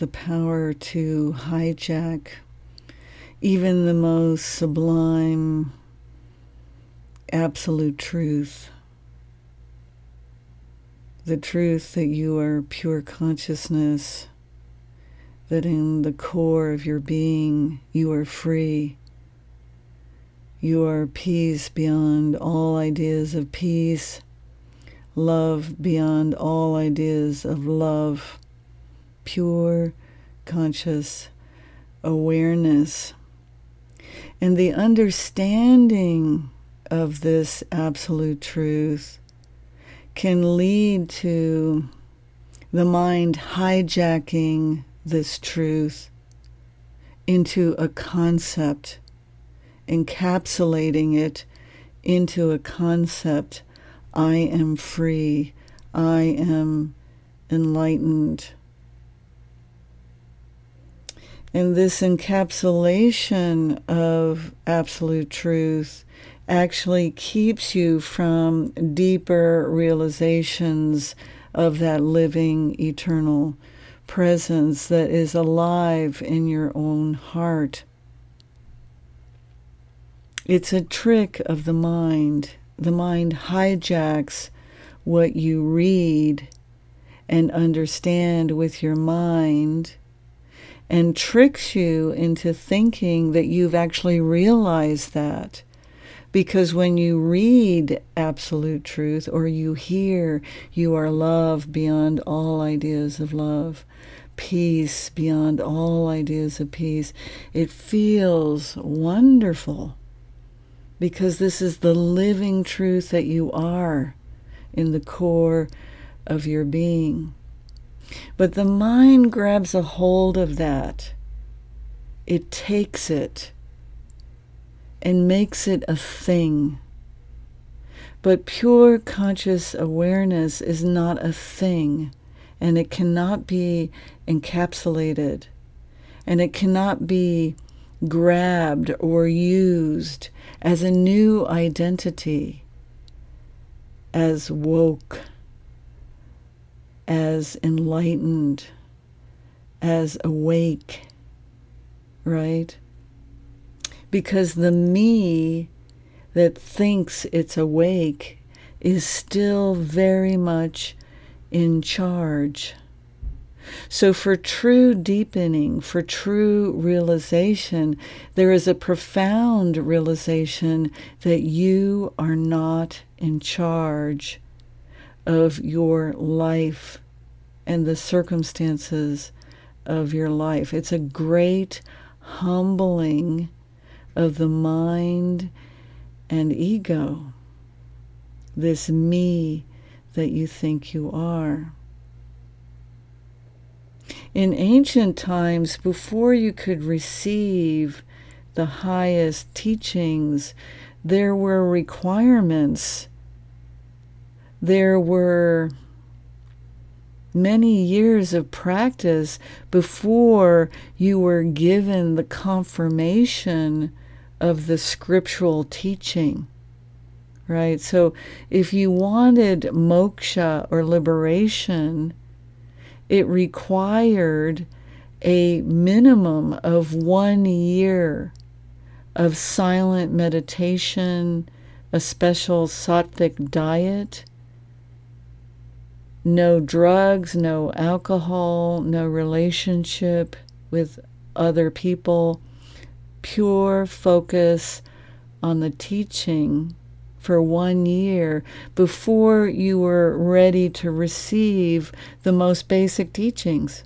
the power to hijack even the most sublime absolute truth. The truth that you are pure consciousness, that in the core of your being you are free. You are peace beyond all ideas of peace, love beyond all ideas of love, pure conscious awareness. And the understanding of this absolute truth can lead to the mind hijacking this truth into a concept, encapsulating it into a concept I am free, I am enlightened. And this encapsulation of absolute truth actually keeps you from deeper realizations of that living eternal presence that is alive in your own heart. It's a trick of the mind. The mind hijacks what you read and understand with your mind and tricks you into thinking that you've actually realized that. Because when you read absolute truth or you hear you are love beyond all ideas of love, peace beyond all ideas of peace, it feels wonderful because this is the living truth that you are in the core of your being. But the mind grabs a hold of that, it takes it and makes it a thing. But pure conscious awareness is not a thing, and it cannot be encapsulated, and it cannot be grabbed or used as a new identity, as woke as enlightened, as awake, right? Because the me that thinks it's awake is still very much in charge. So, for true deepening, for true realization, there is a profound realization that you are not in charge of your life and the circumstances of your life. It's a great humbling of the mind and ego, this me that you think you are. In ancient times, before you could receive the highest teachings, there were requirements there were many years of practice before you were given the confirmation of the scriptural teaching. Right? So if you wanted moksha or liberation, it required a minimum of one year of silent meditation, a special sattvic diet, no drugs, no alcohol, no relationship with other people, pure focus on the teaching for one year before you were ready to receive the most basic teachings.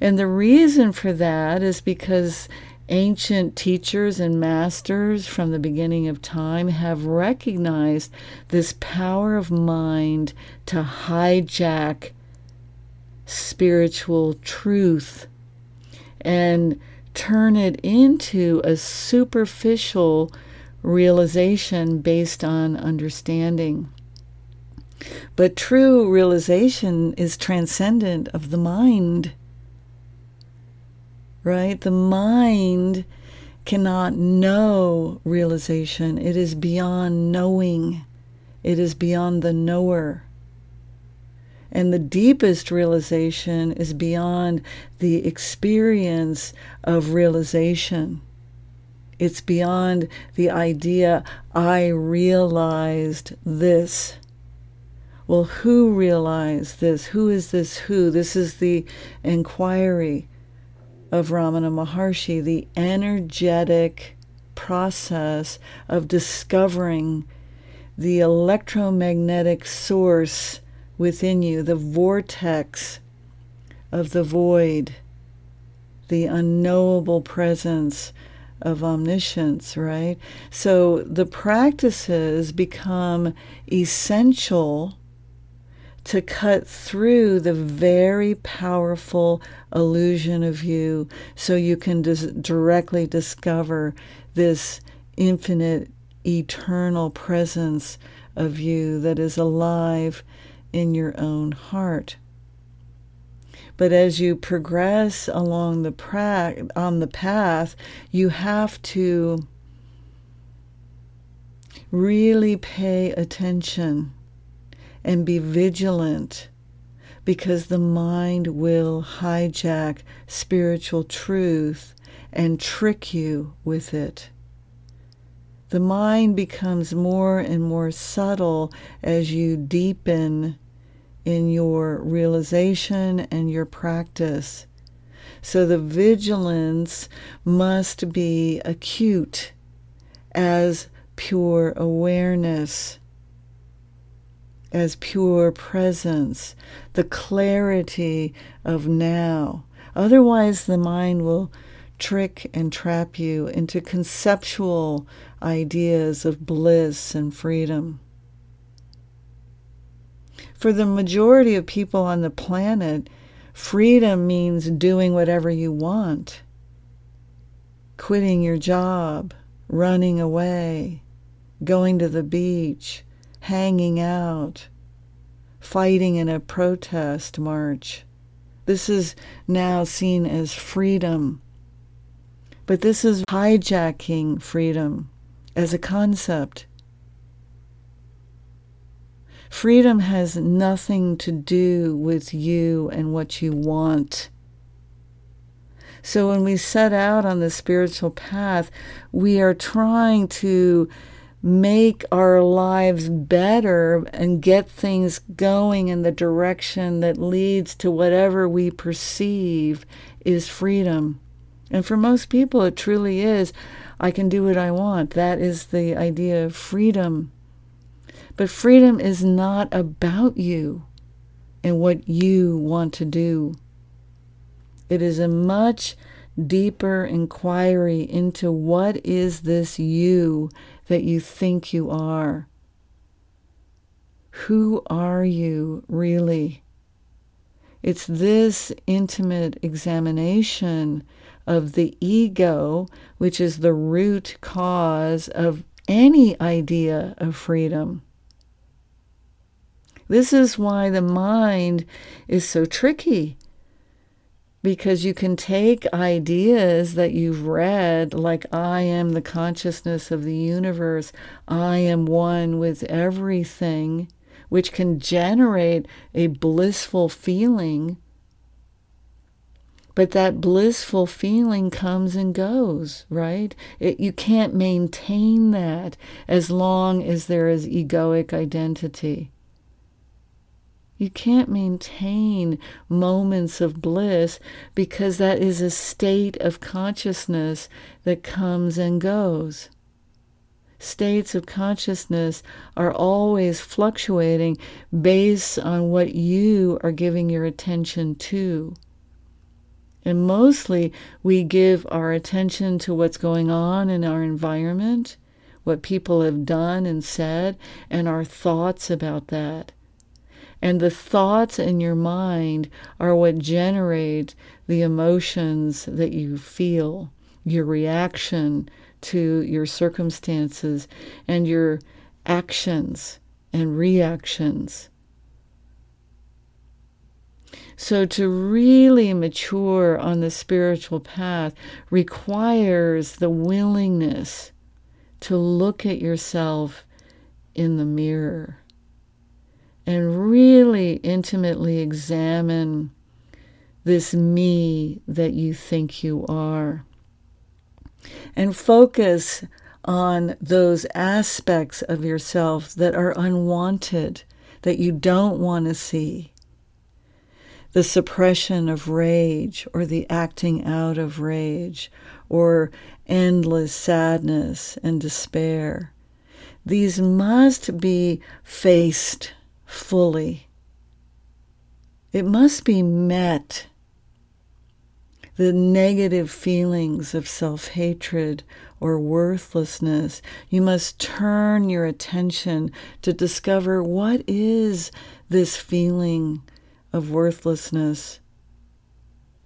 And the reason for that is because ancient teachers and masters from the beginning of time have recognized this power of mind to hijack spiritual truth and turn it into a superficial realization based on understanding. But true realization is transcendent of the mind right? The mind cannot know realization, it is beyond knowing, it is beyond the knower. And the deepest realization is beyond the experience of realization. It's beyond the idea, I realized this. Well, who realized this? Who is this who? This is the inquiry of Ramana Maharshi, the energetic process of discovering the electromagnetic source within you, the vortex of the void, the unknowable presence of omniscience, right? So the practices become essential to cut through the very powerful illusion of you so you can dis- directly discover this infinite, eternal presence of you that is alive in your own heart. But as you progress along the pra- on the path, you have to really pay attention and be vigilant because the mind will hijack spiritual truth and trick you with it. The mind becomes more and more subtle as you deepen in your realization and your practice. So the vigilance must be acute as pure awareness, as pure presence, the clarity of now. Otherwise, the mind will trick and trap you into conceptual ideas of bliss and freedom. For the majority of people on the planet, freedom means doing whatever you want, quitting your job, running away, going to the beach, hanging out, fighting in a protest march. This is now seen as freedom. But this is hijacking freedom as a concept. Freedom has nothing to do with you and what you want. So when we set out on the spiritual path, we are trying to make our lives better and get things going in the direction that leads to whatever we perceive is freedom. And for most people, it truly is I can do what I want. That is the idea of freedom. But freedom is not about you and what you want to do. It is a much deeper inquiry into what is this you that you think you are. Who are you really? It's this intimate examination of the ego, which is the root cause of any idea of freedom. This is why the mind is so tricky because you can take ideas that you've read, like I am the consciousness of the universe, I am one with everything, which can generate a blissful feeling. But that blissful feeling comes and goes, right? It, you can't maintain that as long as there is egoic identity. You can't maintain moments of bliss because that is a state of consciousness that comes and goes. States of consciousness are always fluctuating based on what you are giving your attention to. And mostly we give our attention to what's going on in our environment, what people have done and said, and our thoughts about that. And the thoughts in your mind are what generate the emotions that you feel, your reaction to your circumstances, and your actions and reactions. So, to really mature on the spiritual path requires the willingness to look at yourself in the mirror and really intimately examine this me that you think you are. And focus on those aspects of yourself that are unwanted, that you don't want to see. The suppression of rage or the acting out of rage or endless sadness and despair. These must be faced fully. It must be met. The negative feelings of self hatred or worthlessness, you must turn your attention to discover what is this feeling of worthlessness?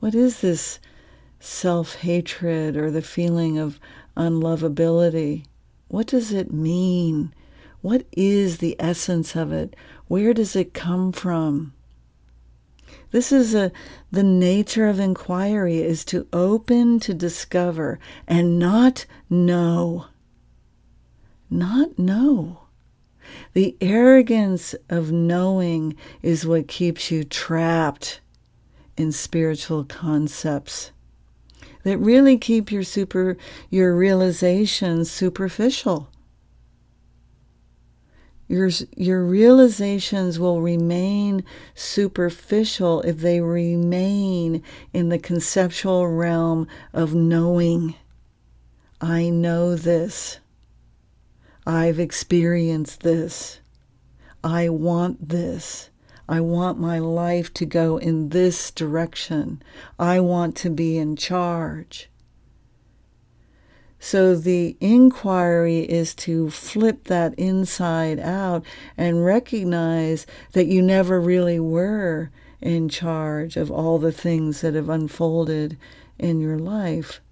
What is this self hatred or the feeling of unlovability? What does it mean? What is the essence of it? Where does it come from? This is a the nature of inquiry is to open to discover and not know. Not know. The arrogance of knowing is what keeps you trapped in spiritual concepts that really keep your super your realizations superficial. Your, your realizations will remain superficial if they remain in the conceptual realm of knowing. I know this. I've experienced this. I want this. I want my life to go in this direction. I want to be in charge. So the inquiry is to flip that inside out and recognize that you never really were in charge of all the things that have unfolded in your life.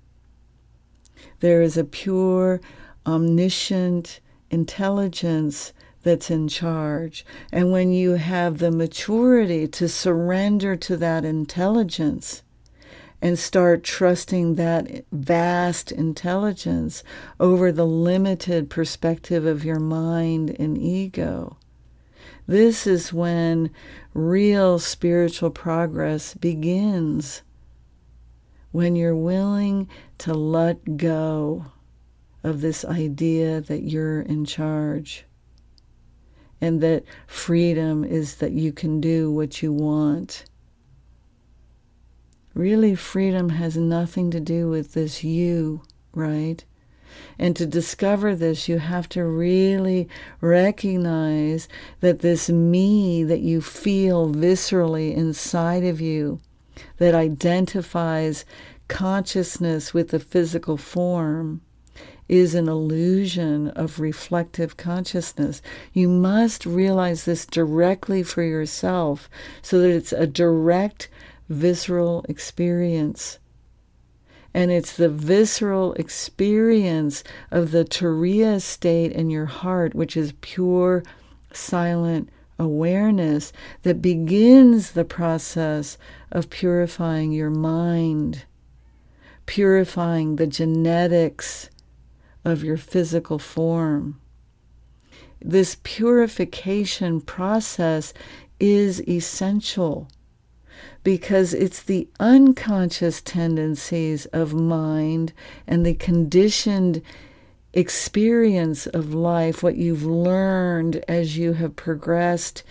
There is a pure, omniscient intelligence that's in charge. And when you have the maturity to surrender to that intelligence and start trusting that vast intelligence over the limited perspective of your mind and ego, this is when real spiritual progress begins. When you're willing to let go of this idea that you're in charge and that freedom is that you can do what you want. Really, freedom has nothing to do with this you, right? And to discover this, you have to really recognize that this me that you feel viscerally inside of you, that identifies consciousness with the physical form, is an illusion of reflective consciousness. You must realize this directly for yourself so that it's a direct visceral experience. And it's the visceral experience of the Turiya state in your heart, which is pure, silent awareness, that begins the process of purifying your mind, purifying the genetics of your physical form. This purification process is essential because it's the unconscious tendencies of mind and the conditioned experience of life, what you've learned as you have progressed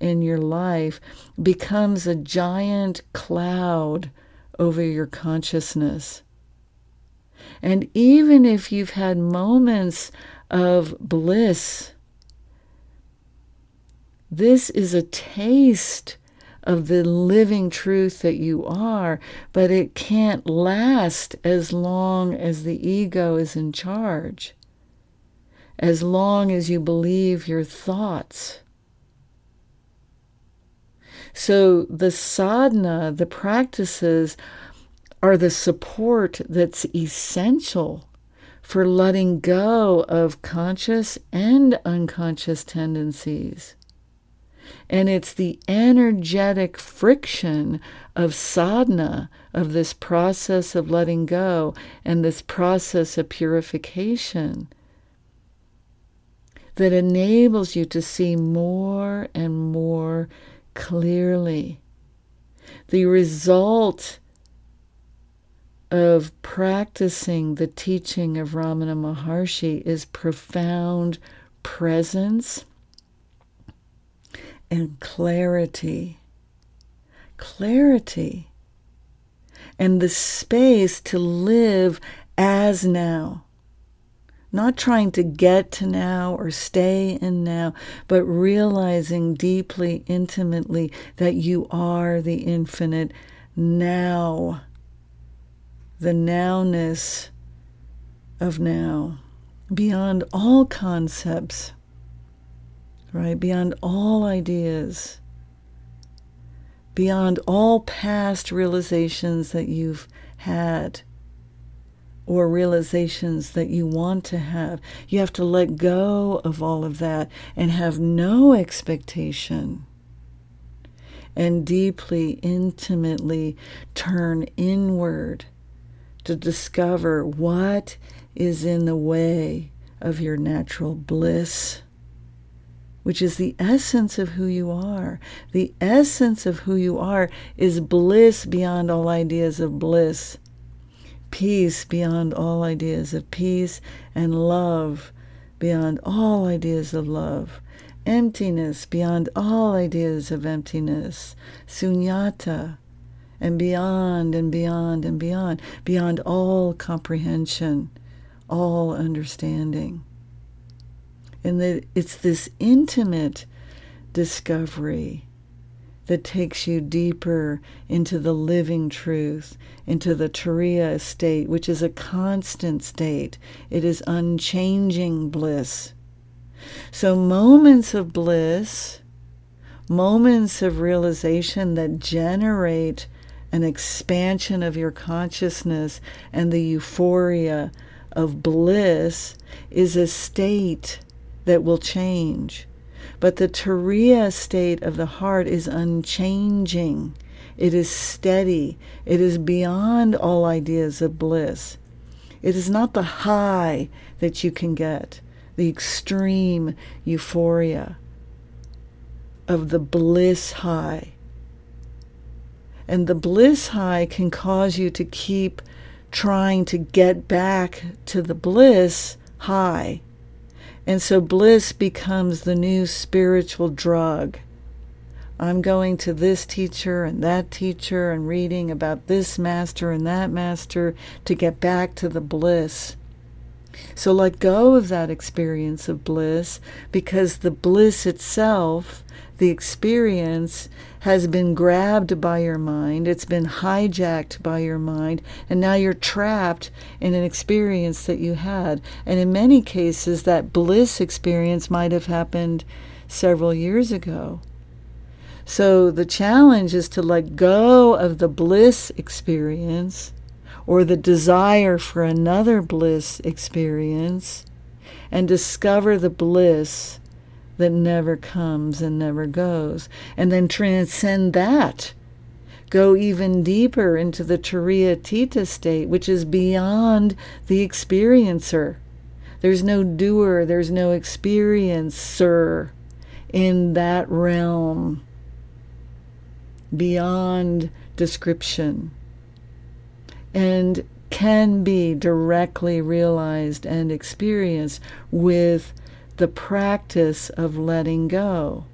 in your life, becomes a giant cloud over your consciousness. And even if you've had moments of bliss, this is a taste of the living truth that you are, but it can't last as long as the ego is in charge, as long as you believe your thoughts. So the sadhana, the practices, are the support that's essential for letting go of conscious and unconscious tendencies. And it's the energetic friction of sadhana, of this process of letting go and this process of purification, that enables you to see more and more clearly. The result of practicing the teaching of Ramana Maharshi is profound presence and clarity. Clarity. And the space to live as now. Not trying to get to now or stay in now, but realizing deeply, intimately that you are the infinite now the nowness of now, beyond all concepts, right? Beyond all ideas, beyond all past realizations that you've had or realizations that you want to have. You have to let go of all of that and have no expectation and deeply, intimately turn inward to discover what is in the way of your natural bliss, which is the essence of who you are. The essence of who you are is bliss beyond all ideas of bliss, peace beyond all ideas of peace, and love beyond all ideas of love emptiness beyond all ideas of emptiness, sunyata, and beyond and beyond and beyond, beyond all comprehension, all understanding. And that it's this intimate discovery that takes you deeper into the living truth, into the Turiya state, which is a constant state. It is unchanging bliss. So, moments of bliss, moments of realization that generate an expansion of your consciousness and the euphoria of bliss is a state that will change. But the Turiya state of the heart is unchanging. It is steady. It is beyond all ideas of bliss. It is not the high that you can get, the extreme euphoria of the bliss high. And the bliss high can cause you to keep trying to get back to the bliss high. And so bliss becomes the new spiritual drug. I'm going to this teacher and that teacher and reading about this master and that master to get back to the bliss. So let go of that experience of bliss because the bliss itself the experience has been grabbed by your mind, it's been hijacked by your mind, and now you're trapped in an experience that you had. And in many cases, that bliss experience might have happened several years ago. So the challenge is to let go of the bliss experience or the desire for another bliss experience and discover the bliss that never comes and never goes, and then transcend that. Go even deeper into the Turiya Tita state, which is beyond the experiencer. There's no doer, there's no experiencer in that realm beyond description and can be directly realized and experienced with the practice of letting go,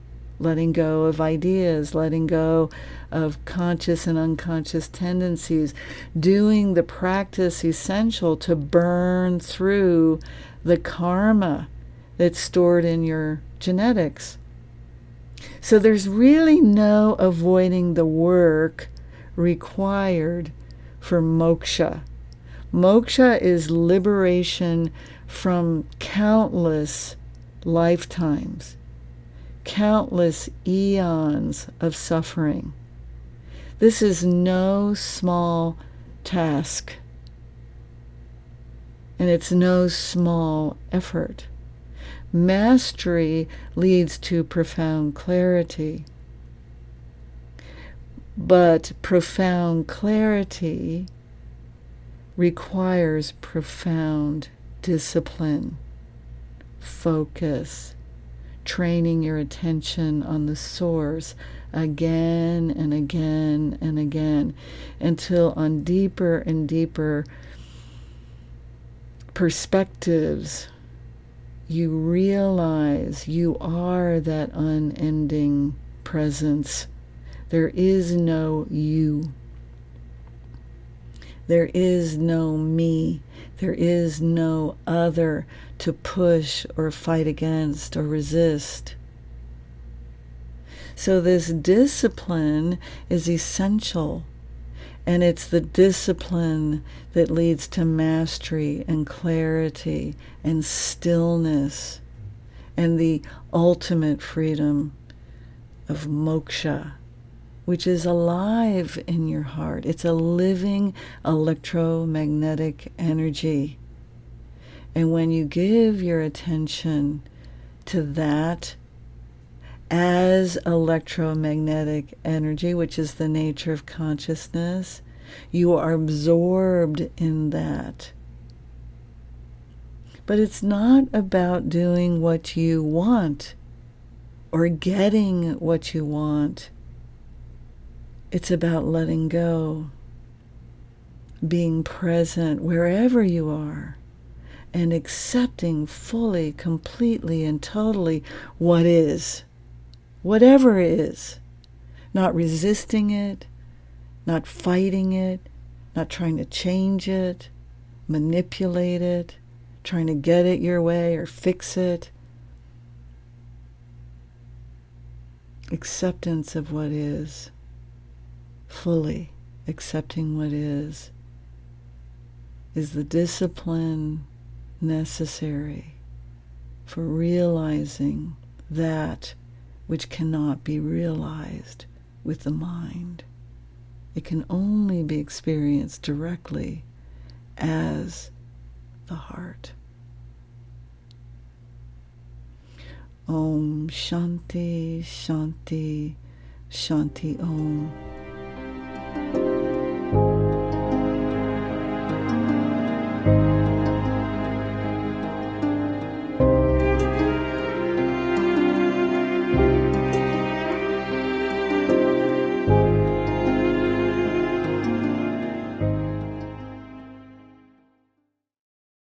letting go of ideas, letting go of conscious and unconscious tendencies, doing the practice essential to burn through the karma that's stored in your genetics. So there's really no avoiding the work required for moksha. Moksha is liberation from countless lifetimes, countless eons of suffering. This is no small task, and it's no small effort. Mastery leads to profound clarity. But profound clarity requires profound discipline focus, training your attention on the source again and again and again until on deeper and deeper perspectives you realize you are that unending presence. There is no you. There is no me. There is no other to push or fight against or resist. So, this discipline is essential, and it's the discipline that leads to mastery and clarity and stillness and the ultimate freedom of moksha, which is alive in your heart. It's a living electromagnetic energy. And when you give your attention to that as electromagnetic energy, which is the nature of consciousness, you are absorbed in that. But it's not about doing what you want or getting what you want. It's about letting go, being present wherever you are, and accepting fully, completely, and totally what is, whatever is, not resisting it, not fighting it, not trying to change it, manipulate it, trying to get it your way or fix it. acceptance of what is, fully accepting what is, is the discipline necessary for realizing that which cannot be realized with the mind. It can only be experienced directly as the heart. Om Shanti Shanti Shanti Om.